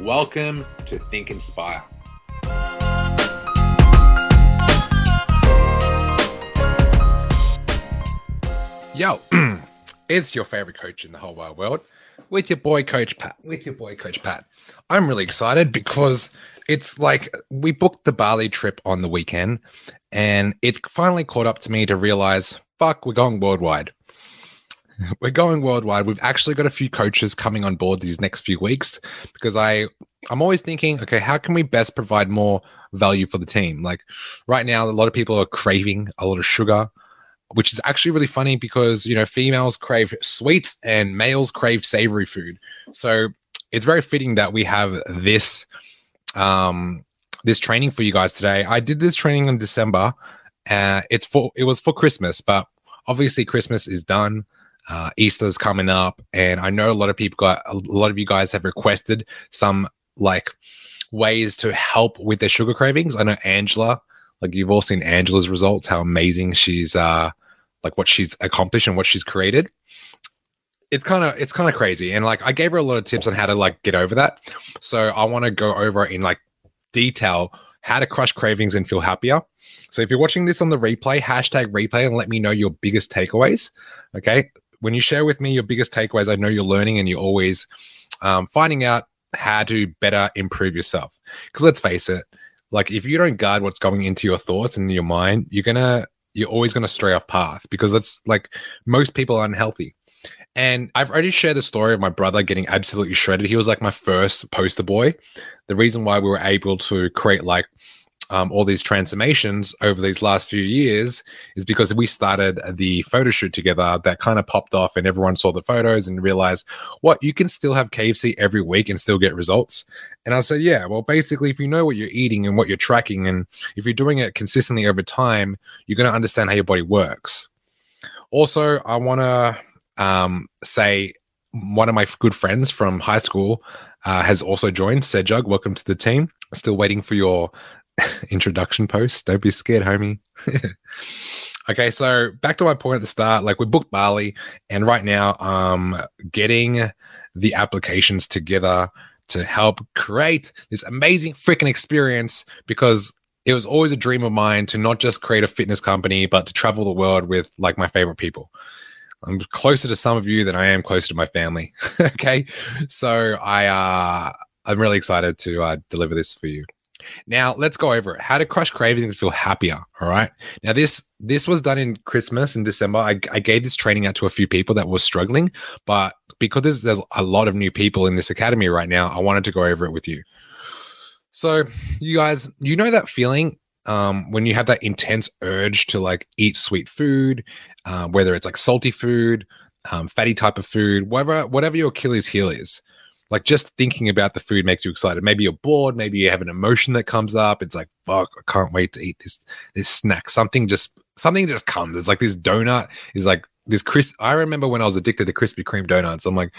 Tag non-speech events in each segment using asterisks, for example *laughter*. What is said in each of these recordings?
Welcome to Think Inspire. Yo, *clears throat* it's your favorite coach in the whole wide world with your boy, Coach Pat. With your boy, Coach Pat. I'm really excited because it's like we booked the Bali trip on the weekend and it's finally caught up to me to realize fuck, we're going worldwide. *laughs* We're going worldwide. We've actually got a few coaches coming on board these next few weeks because I I'm always thinking, okay, how can we best provide more value for the team? Like right now, a lot of people are craving a lot of sugar, which is actually really funny because you know females crave sweets and males crave savory food. So it's very fitting that we have this um this training for you guys today. I did this training in December. Uh, it's for it was for Christmas, but obviously Christmas is done. Uh, Easter's coming up, and I know a lot of people got a lot of you guys have requested some like ways to help with their sugar cravings. I know Angela, like you've all seen Angela's results, how amazing she's uh like what she's accomplished and what she's created. It's kind of it's kind of crazy, and like I gave her a lot of tips on how to like get over that. So I want to go over in like detail how to crush cravings and feel happier. So if you're watching this on the replay, hashtag replay and let me know your biggest takeaways. Okay when you share with me your biggest takeaways, I know you're learning and you're always um, finding out how to better improve yourself. Because let's face it, like if you don't guard what's going into your thoughts and your mind, you're gonna you're always gonna stray off path because that's like most people are unhealthy. And I've already shared the story of my brother getting absolutely shredded. He was like my first poster boy. The reason why we were able to create like um, all these transformations over these last few years is because we started the photo shoot together that kind of popped off and everyone saw the photos and realized what you can still have KFC every week and still get results. And I said, yeah, well, basically, if you know what you're eating and what you're tracking, and if you're doing it consistently over time, you're going to understand how your body works. Also, I want to um, say one of my good friends from high school uh, has also joined. Sejug, welcome to the team. Still waiting for your *laughs* introduction post. Don't be scared, homie. *laughs* okay, so back to my point at the start. Like we booked Bali, and right now, um, getting the applications together to help create this amazing freaking experience because it was always a dream of mine to not just create a fitness company, but to travel the world with like my favorite people. I'm closer to some of you than I am closer to my family. *laughs* okay, so I uh, I'm really excited to uh, deliver this for you. Now let's go over it. How to crush cravings and feel happier. All right. Now this this was done in Christmas in December. I, I gave this training out to a few people that were struggling, but because there's, there's a lot of new people in this academy right now, I wanted to go over it with you. So you guys, you know that feeling um, when you have that intense urge to like eat sweet food, uh, whether it's like salty food, um, fatty type of food, whatever whatever your Achilles heel is like just thinking about the food makes you excited. Maybe you're bored, maybe you have an emotion that comes up. It's like, fuck, I can't wait to eat this this snack. Something just something just comes. It's like this donut is like this crisp. I remember when I was addicted to Krispy Kreme donuts. I'm like,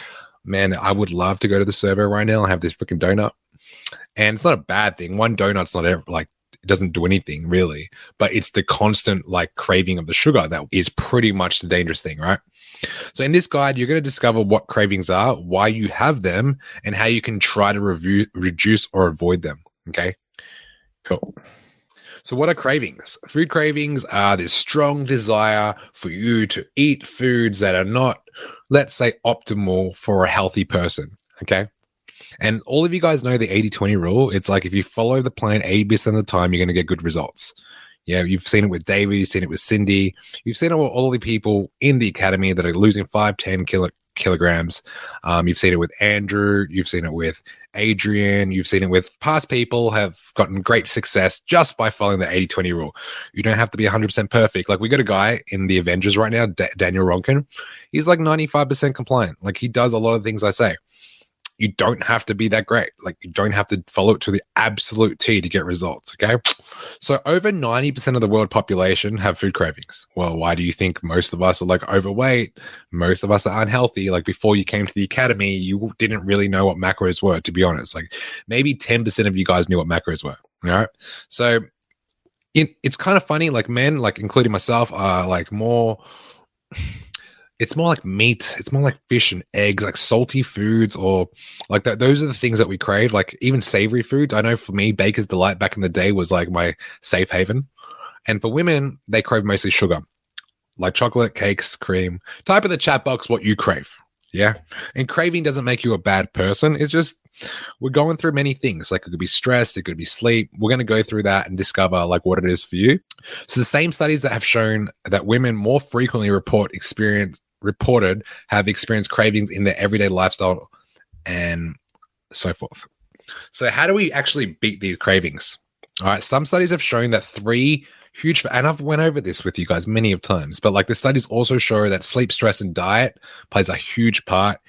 man, I would love to go to the servo right now and have this freaking donut. And it's not a bad thing. One donut's not ever like it doesn't do anything really, but it's the constant like craving of the sugar that is pretty much the dangerous thing, right? So, in this guide, you're going to discover what cravings are, why you have them, and how you can try to review, reduce or avoid them. Okay. Cool. So, what are cravings? Food cravings are this strong desire for you to eat foods that are not, let's say, optimal for a healthy person. Okay. And all of you guys know the 80 20 rule. It's like if you follow the plan 80% of the time, you're going to get good results. Yeah, you've seen it with David, you've seen it with Cindy, you've seen it with all the people in the academy that are losing five, 10 kilo, kilograms. Um, you've seen it with Andrew, you've seen it with Adrian, you've seen it with past people have gotten great success just by following the 80 20 rule. You don't have to be 100% perfect. Like we got a guy in the Avengers right now, D- Daniel Ronkin. He's like 95% compliant. Like he does a lot of things I say. You don't have to be that great. Like you don't have to follow it to the absolute T to get results. Okay. So over 90% of the world population have food cravings. Well, why do you think most of us are like overweight? Most of us are unhealthy. Like before you came to the academy, you didn't really know what macros were, to be honest. Like maybe 10% of you guys knew what macros were. All right. So it, it's kind of funny, like men, like including myself, are like more it's more like meat. It's more like fish and eggs, like salty foods, or like that. Those are the things that we crave. Like even savory foods. I know for me, Baker's Delight back in the day was like my safe haven, and for women, they crave mostly sugar, like chocolate, cakes, cream. Type in the chat box what you crave. Yeah, and craving doesn't make you a bad person. It's just we're going through many things. Like it could be stress, it could be sleep. We're going to go through that and discover like what it is for you. So the same studies that have shown that women more frequently report experience reported have experienced cravings in their everyday lifestyle and so forth. So, how do we actually beat these cravings? All right, some studies have shown that three huge, and I've went over this with you guys many of times, but like the studies also show that sleep, stress, and diet plays a huge part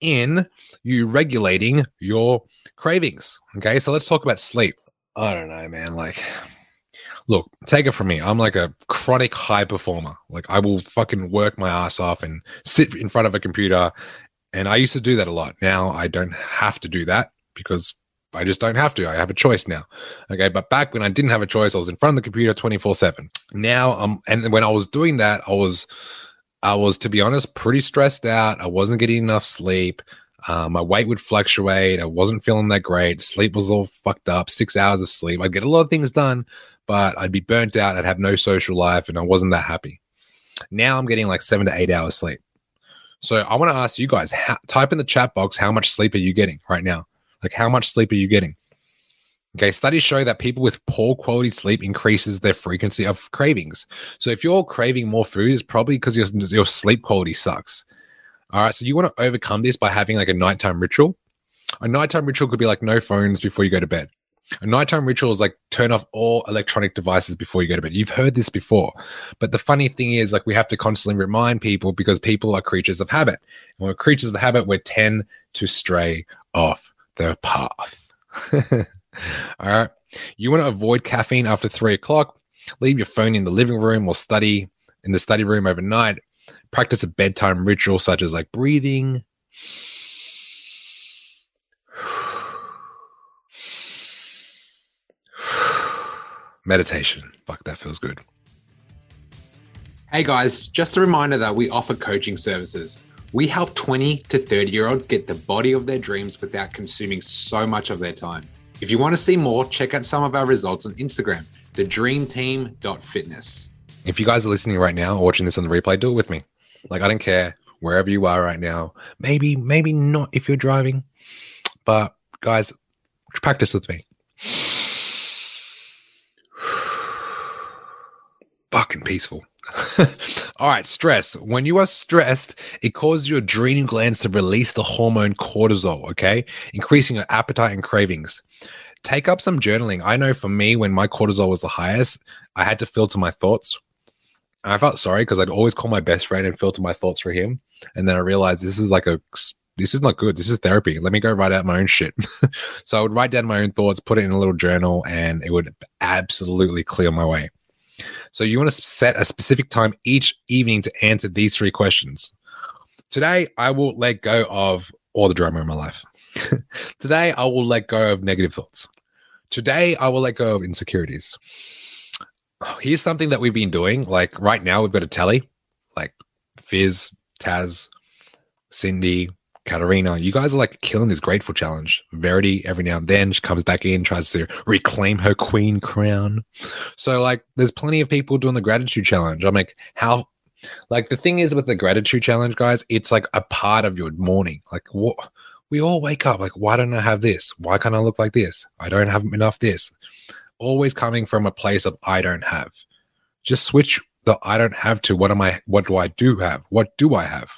in you regulating your cravings. Okay, so let's talk about sleep. I don't know, man. Like, look, take it from me. I'm like a chronic high performer. Like I will fucking work my ass off and sit in front of a computer. And I used to do that a lot. Now I don't have to do that because I just don't have to. I have a choice now. Okay. But back when I didn't have a choice, I was in front of the computer 24 7. Now, I'm, and when I was doing that, I was, I was, to be honest, pretty stressed out. I wasn't getting enough sleep. Um, my weight would fluctuate. I wasn't feeling that great. Sleep was all fucked up. Six hours of sleep. I'd get a lot of things done, but I'd be burnt out. I'd have no social life, and I wasn't that happy. Now I'm getting like seven to eight hours sleep. So I want to ask you guys: how, type in the chat box how much sleep are you getting right now? Like how much sleep are you getting? Okay, studies show that people with poor quality sleep increases their frequency of cravings. So if you're craving more food, it's probably because your your sleep quality sucks. All right, so you want to overcome this by having like a nighttime ritual. A nighttime ritual could be like no phones before you go to bed. A nighttime ritual is like turn off all electronic devices before you go to bed. You've heard this before. But the funny thing is, like, we have to constantly remind people because people are creatures of habit. And we're creatures of habit, we tend to stray off the path. *laughs* all right. You want to avoid caffeine after three o'clock. Leave your phone in the living room or study in the study room overnight. Practice a bedtime ritual such as like breathing, meditation. Fuck, that feels good. Hey guys, just a reminder that we offer coaching services. We help 20 to 30 year olds get the body of their dreams without consuming so much of their time. If you want to see more, check out some of our results on Instagram, thedreamteam.fitness. If you guys are listening right now or watching this on the replay, do it with me. Like, I don't care wherever you are right now. Maybe, maybe not if you're driving, but guys, practice with me. Fucking peaceful. *laughs* All right, stress. When you are stressed, it causes your adrenal glands to release the hormone cortisol, okay? Increasing your appetite and cravings. Take up some journaling. I know for me, when my cortisol was the highest, I had to filter my thoughts. I felt sorry because I'd always call my best friend and filter my thoughts for him. And then I realized this is like a this is not good. This is therapy. Let me go write out my own shit. *laughs* so I would write down my own thoughts, put it in a little journal, and it would absolutely clear my way. So you want to set a specific time each evening to answer these three questions. Today, I will let go of all the drama in my life. *laughs* Today, I will let go of negative thoughts. Today, I will let go of insecurities. Oh, here's something that we've been doing. Like right now, we've got a tally, like Fizz, Taz, Cindy, Katarina, you guys are like killing this grateful challenge. Verity, every now and then, she comes back in, tries to reclaim her queen crown. So, like, there's plenty of people doing the gratitude challenge. I'm like, how, like, the thing is with the gratitude challenge, guys, it's like a part of your morning. Like, what, we all wake up, like, why don't I have this? Why can't I look like this? I don't have enough this. Always coming from a place of I don't have. Just switch the I don't have to what am I, what do I do have? What do I have?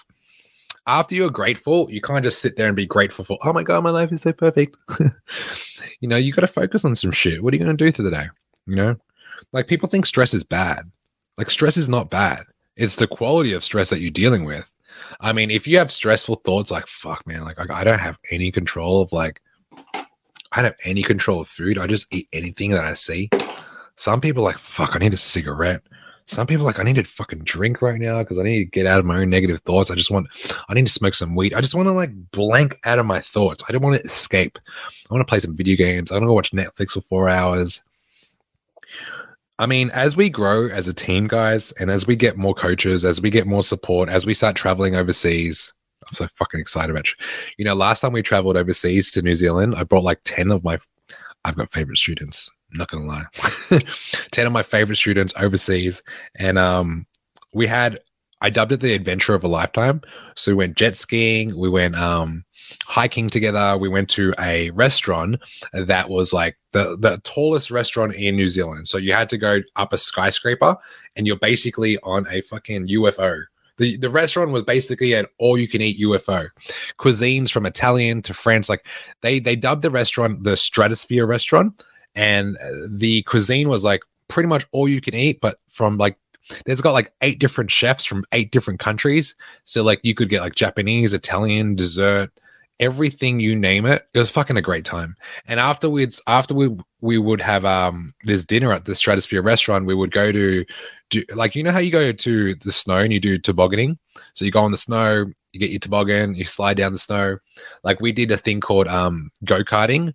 After you're grateful, you can't just sit there and be grateful for, oh my God, my life is so perfect. *laughs* you know, you got to focus on some shit. What are you going to do for the day? You know, like people think stress is bad. Like stress is not bad. It's the quality of stress that you're dealing with. I mean, if you have stressful thoughts, like fuck, man, like I, I don't have any control of like, I don't have any control of food. I just eat anything that I see. Some people like, fuck, I need a cigarette. Some people like, I need to fucking drink right now because I need to get out of my own negative thoughts. I just want, I need to smoke some weed. I just want to like blank out of my thoughts. I don't want to escape. I want to play some video games. I want to watch Netflix for four hours. I mean, as we grow as a team, guys, and as we get more coaches, as we get more support, as we start traveling overseas, I'm so fucking excited about you. You know, last time we traveled overseas to New Zealand, I brought like 10 of my, I've got favorite students, Not gonna lie, *laughs* 10 of my favorite students overseas. And um, we had I dubbed it the adventure of a lifetime. So we went jet skiing, we went um, hiking together, we went to a restaurant that was like the the tallest restaurant in New Zealand. So you had to go up a skyscraper, and you're basically on a fucking UFO. The, the restaurant was basically an all you can eat UFO. Cuisines from Italian to France, like they they dubbed the restaurant the Stratosphere restaurant, and the cuisine was like pretty much all you can eat, but from like there's got like eight different chefs from eight different countries. So like you could get like Japanese, Italian, dessert, everything you name it. It was fucking a great time. And afterwards, after we we would have um this dinner at the Stratosphere restaurant, we would go to do like you know how you go to the snow and you do tobogganing. So you go on the snow, you get your toboggan, you slide down the snow. Like we did a thing called um go karting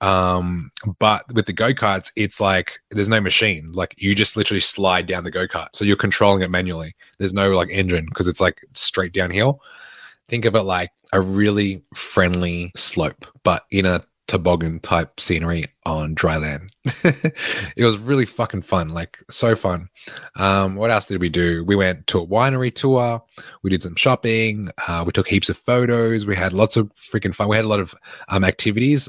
um, but with the go karts, it's like there's no machine. Like you just literally slide down the go kart. So you're controlling it manually. There's no like engine because it's like straight downhill. Think of it like a really friendly slope, but in a toboggan type scenery on dry land. *laughs* it was really fucking fun, like so fun. Um, what else did we do? We went to a winery tour. We did some shopping. Uh, we took heaps of photos. We had lots of freaking fun. We had a lot of um, activities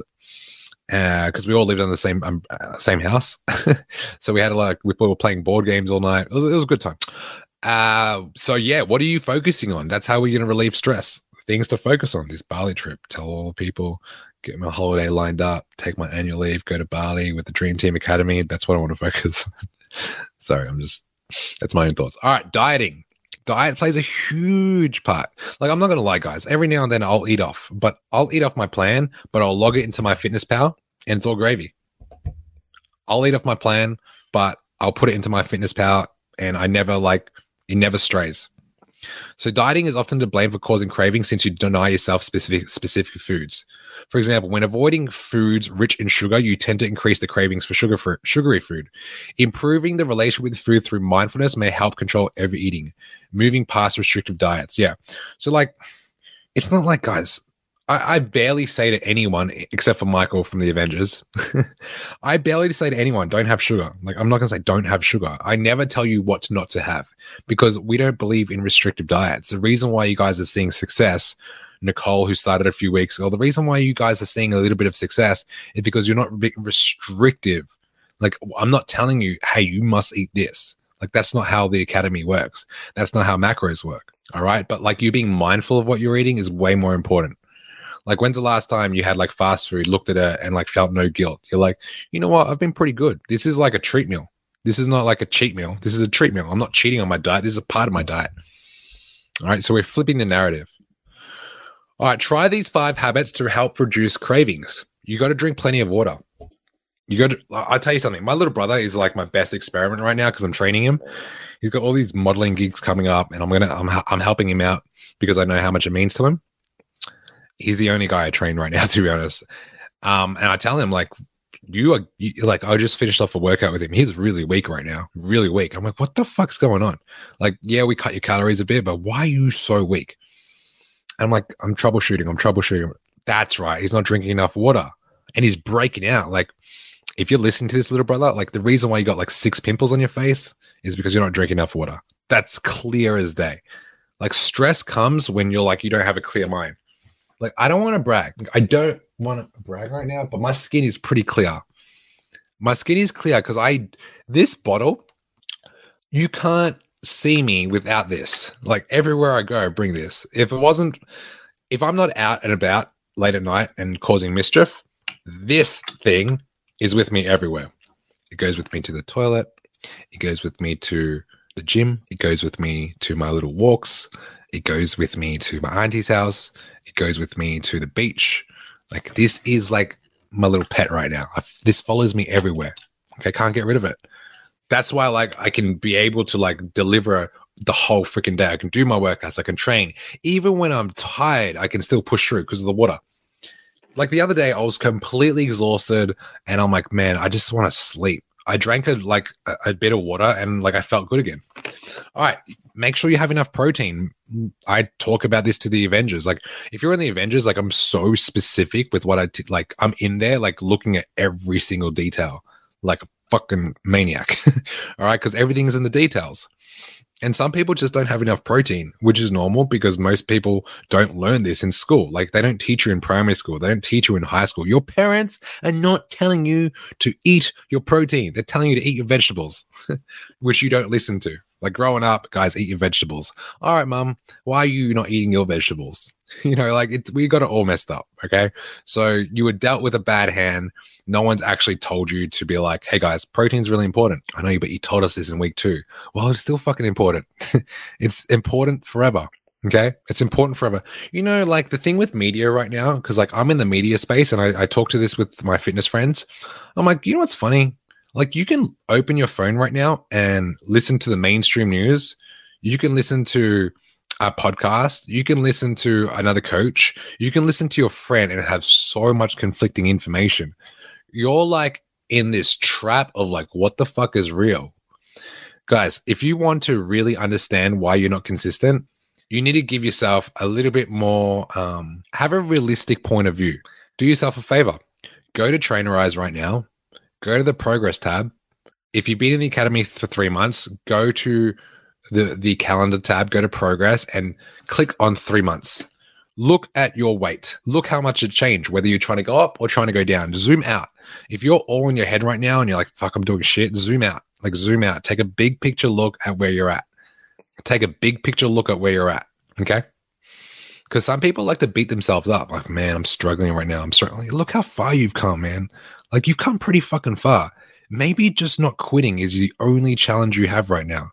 because uh, we all lived in the same um, uh, same house. *laughs* so we had a lot. Of, we were playing board games all night. It was, it was a good time. Uh, so yeah, what are you focusing on? That's how we're going to relieve stress. Things to focus on this Bali trip. Tell all the people, get my holiday lined up, take my annual leave, go to Bali with the Dream Team Academy. That's what I want to *laughs* focus on. Sorry, I'm just that's my own thoughts. All right, dieting diet plays a huge part. Like I'm not gonna lie, guys. Every now and then I'll eat off, but I'll eat off my plan, but I'll log it into MyFitnessPal, and it's all gravy. I'll eat off my plan, but I'll put it into MyFitnessPal, and I never like it never strays. So dieting is often to blame for causing cravings since you deny yourself specific specific foods. For example, when avoiding foods rich in sugar, you tend to increase the cravings for sugar for sugary food. Improving the relation with food through mindfulness may help control overeating. Moving past restrictive diets. Yeah. So like it's not like guys, I, I, barely say to anyone except for Michael from the Avengers. *laughs* I barely say to anyone, don't have sugar. Like I'm not gonna say don't have sugar. I never tell you what not to have because we don't believe in restrictive diets. The reason why you guys are seeing success, Nicole, who started a few weeks ago, the reason why you guys are seeing a little bit of success is because you're not restrictive. Like I'm not telling you, hey, you must eat this. Like that's not how the academy works. That's not how macros work. All right. But like you being mindful of what you're eating is way more important. Like, when's the last time you had like fast food, looked at it, and like felt no guilt? You're like, you know what? I've been pretty good. This is like a treat meal. This is not like a cheat meal. This is a treat meal. I'm not cheating on my diet. This is a part of my diet. All right. So we're flipping the narrative. All right. Try these five habits to help reduce cravings. You got to drink plenty of water. You got to, I'll tell you something. My little brother is like my best experiment right now because I'm training him. He's got all these modeling gigs coming up, and I'm gonna, I'm, I'm helping him out because I know how much it means to him he's the only guy I train right now, *laughs* to be honest. Um, and I tell him like, you are you, like, I just finished off a workout with him. He's really weak right now, really weak. I'm like, what the fuck's going on? Like, yeah, we cut your calories a bit, but why are you so weak? And I'm like, I'm troubleshooting. I'm troubleshooting. That's right. He's not drinking enough water, and he's breaking out. Like, if you're listening to this little brother, like the reason why you got like six pimples on your face is because you're not drinking enough water. That's clear as day. Like stress comes when you're like you don't have a clear mind. Like, I don't want to brag. I don't want to brag right now, but my skin is pretty clear. My skin is clear because I, this bottle, you can't see me without this. Like, everywhere I go, I bring this. If it wasn't, if I'm not out and about late at night and causing mischief, this thing is with me everywhere. It goes with me to the toilet. It goes with me to the gym. It goes with me to my little walks It goes with me to my auntie's house. It goes with me to the beach. Like this is like my little pet right now. I, this follows me everywhere. Okay, can't get rid of it. That's why like I can be able to like deliver the whole freaking day. I can do my workouts. I can train. Even when I'm tired, I can still push through because of the water. Like the other day, I was completely exhausted, and I'm like, man, I just want to sleep. I drank a, like a, a bit of water, and like I felt good again. All right, make sure you have enough protein. I talk about this to the Avengers. Like, if you're in the Avengers, like I'm so specific with what I t- like. I'm in there, like looking at every single detail, like a fucking maniac. *laughs* All right, because everything's in the details. And some people just don't have enough protein, which is normal because most people don't learn this in school. Like they don't teach you in primary school, they don't teach you in high school. Your parents are not telling you to eat your protein, they're telling you to eat your vegetables, *laughs* which you don't listen to. Like growing up, guys, eat your vegetables. All right, mom, why are you not eating your vegetables? *laughs* You know, like it's we got it all messed up. Okay. So you were dealt with a bad hand. No one's actually told you to be like, hey guys, protein's really important. I know you, but you told us this in week two. Well, it's still fucking important. *laughs* it's important forever. Okay. It's important forever. You know, like the thing with media right now, because like I'm in the media space and I, I talk to this with my fitness friends. I'm like, you know what's funny? Like you can open your phone right now and listen to the mainstream news. You can listen to a podcast, you can listen to another coach, you can listen to your friend and have so much conflicting information. You're like in this trap of like, what the fuck is real? Guys, if you want to really understand why you're not consistent, you need to give yourself a little bit more, um, have a realistic point of view. Do yourself a favor. Go to Trainerize right now, go to the progress tab. If you've been in the academy for three months, go to the the calendar tab, go to progress and click on three months. Look at your weight. Look how much it changed, whether you're trying to go up or trying to go down. Zoom out. If you're all in your head right now and you're like, fuck, I'm doing shit, zoom out. Like zoom out. Take a big picture look at where you're at. Take a big picture look at where you're at. Okay. Because some people like to beat themselves up. Like, man, I'm struggling right now. I'm struggling. Look how far you've come, man. Like you've come pretty fucking far. Maybe just not quitting is the only challenge you have right now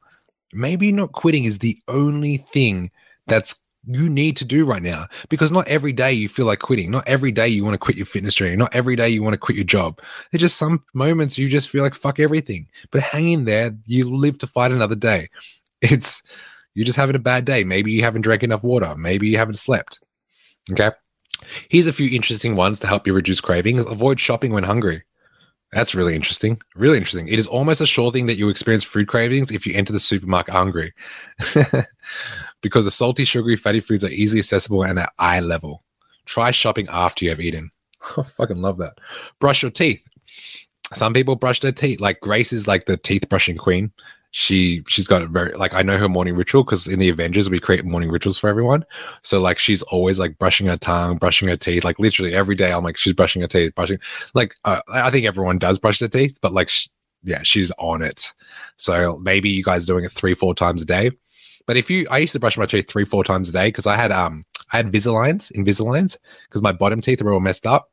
maybe not quitting is the only thing that's you need to do right now because not every day you feel like quitting. Not every day you want to quit your fitness journey. Not every day you want to quit your job. There's just some moments you just feel like fuck everything. But hang in there. You live to fight another day. *laughs* It's you're just having a bad day. Maybe you haven't drank enough water. Maybe you haven't slept. Okay. Here's a few interesting ones to help you reduce cravings. Avoid shopping when hungry. That's really interesting. Really interesting. It is almost a sure thing that you experience food cravings if you enter the supermarket hungry. *laughs* because the salty, sugary, fatty foods are easily accessible and at eye level. Try shopping after you have eaten. *laughs* I fucking love that. Brush your teeth. Some people brush their teeth. Like Grace is like the teeth brushing queen she she's got a very like I know her morning ritual because in the Avengers we create morning rituals for everyone. So like she's always like brushing her tongue, brushing her teeth, like literally every day. I'm like she's brushing her teeth, brushing. Like uh, I think everyone does brush their teeth, but like sh- yeah, she's on it. So maybe you guys doing it three four times a day. But if you, I used to brush my teeth three four times a day because I had um I had Invisaligns, Invisaligns because my bottom teeth were all messed up.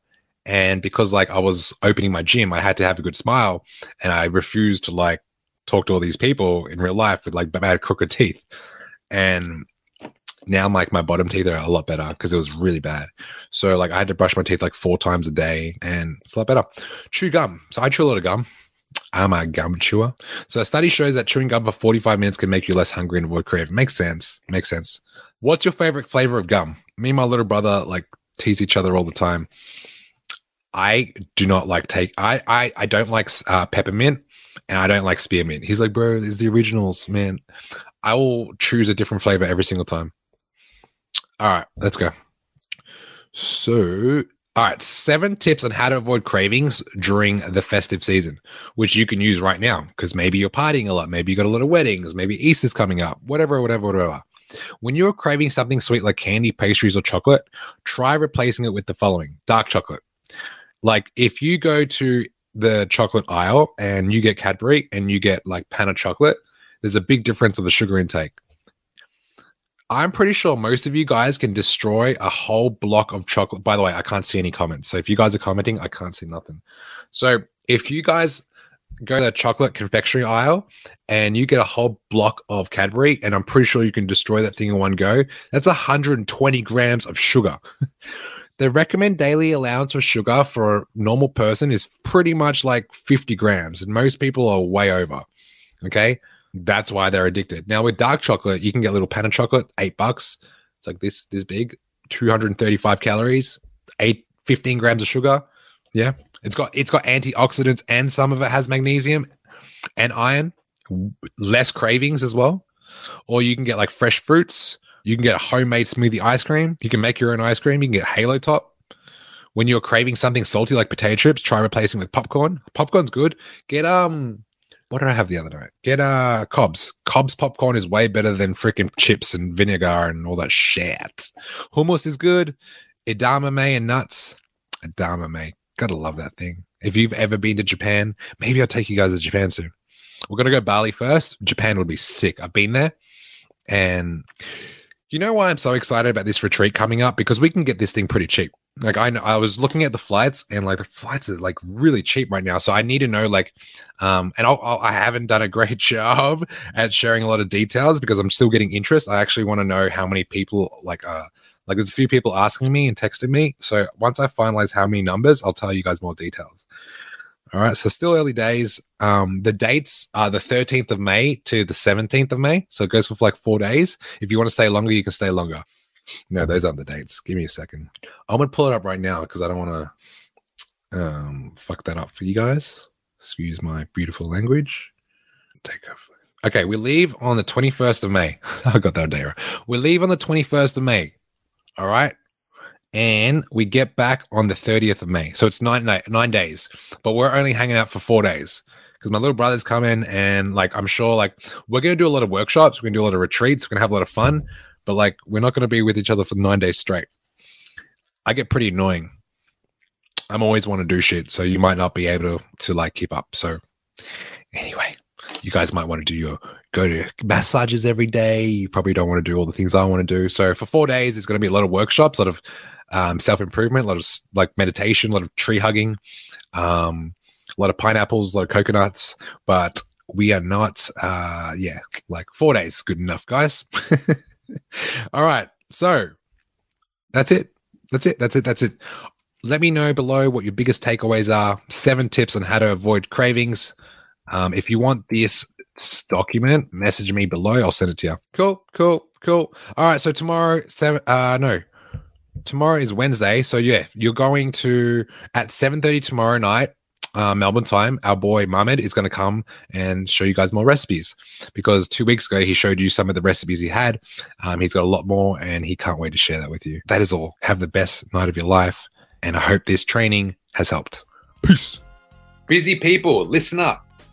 And because like I was opening my gym, I had to have a good smile, and I refused to like talk to all these people in real life with like bad crooked *laughs* teeth. And now I'm like my bottom teeth are a lot better because it was really bad. So like I had to brush my teeth like four times a day and it's a lot better. Chew gum. So I chew a lot of gum. I'm a gum chewer. So a study shows that chewing gum for 45 minutes can make you less hungry and avoid craving. Makes sense. Makes sense. What's your favorite flavor of gum? Me and my little brother like tease each other all the time. I do not like take I I I don't like uh, peppermint and I don't like spearmint. He's like, bro, these the originals, man. I will choose a different flavor every single time. All right, let's go. So, all right, seven tips on how to avoid cravings during the festive season, which you can use right now because maybe you're partying a lot, maybe you got a lot of weddings, maybe Easter's coming up, whatever, whatever, whatever. When you're craving something sweet like candy, pastries, or chocolate, try replacing it with the following dark chocolate. Like if you go to the chocolate aisle and you get Cadbury and you get like Pana chocolate, there's a big difference of the sugar intake. I'm pretty sure most of you guys can destroy a whole block of chocolate. By the way, I can't see any comments. So if you guys are commenting, I can't see nothing. So if you guys go to the chocolate confectionery aisle and you get a whole block of Cadbury, and I'm pretty sure you can destroy that thing in one go. That's 120 grams of sugar. *laughs* the recommend daily allowance for sugar for a normal person is pretty much like 50 grams, and most people are way over. Okay. That's why they're addicted. Now with dark chocolate, you can get little Pana chocolate, eight bucks. It's like this, this big, 235 calories, eight, 15 grams of sugar. Yeah. It's got it's got antioxidants and some of it has magnesium and iron, less cravings as well. Or you can get like fresh fruits. You can get a homemade smoothie ice cream. You can make your own ice cream. You can get Halo Top. When you're craving something salty like potato chips, try replacing with popcorn. Popcorn's good. Get um what did I have the other night? Get uh Cobs. Cobs popcorn is way better than freaking chips and vinegar and all that shit. Hummus is good. Edamame and nuts. Edamame. Gotta love that thing. If you've ever been to Japan, maybe I'll take you guys to Japan soon. We're gonna go Bali first. Japan would be sick. I've been there, and you know why I'm so excited about this retreat coming up? Because we can get this thing pretty cheap. Like I know, I was looking at the flights, and like the flights are like really cheap right now. So I need to know, like, um, and I'll, I'll, I have not done a great *laughs* job at sharing a lot of details because I'm still getting interest. I actually want to know how many people like uh like there's a few people asking me and texting me. So once I finalize how many numbers, I'll tell you guys more details. All right. So still early days. Um, the dates are the 13th of May to the 17th of May. So it goes for like four days. If you want to stay longer, you can stay longer. No, those aren't the dates. Give me a second. I'm gonna pull it up right now because I don't want to um fuck that up for you guys. Excuse my beautiful language. Take off. Okay, we leave on the 21st of May. *laughs* I got that day right. We leave on the 21st of May. All right. And we get back on the 30th of May. So it's nine, nine days, but we're only hanging out for four days because my little brother's coming and like, I'm sure like we're to do a lot of workshops. We're to do a lot of retreats. We're to have a lot of fun, but like, we're not to be with each other for nine days straight. I get pretty annoying. I'm always want to do shit. So you might not be able to, to like keep up. So anyway, you guys might want to do your go to massages every day. You probably don't want to do all the things I want to do. So for four days, it's going to be a lot of workshops, a lot of um, self improvement, a lot of like meditation, a lot of tree hugging, um, a lot of pineapples, a lot of coconuts. But we are not, uh, yeah, like four days, good enough, guys. *laughs* all right, so that's it. That's it. That's it. That's it. Let me know below what your biggest takeaways are. Seven tips on how to avoid cravings. Um, if you want this document, message me below. I'll send it to you. Cool, cool, cool. All right. So tomorrow, seven. Uh, no, tomorrow is Wednesday. So yeah, you're going to at seven thirty tomorrow night. Uh, Melbourne time, our boy Mohammed is going to come and show you guys more recipes because two weeks ago he showed you some of the recipes he had. Um, he's got a lot more and he can't wait to share that with you. That is all. Have the best night of your life. And I hope this training has helped. Peace. Busy people, listen up.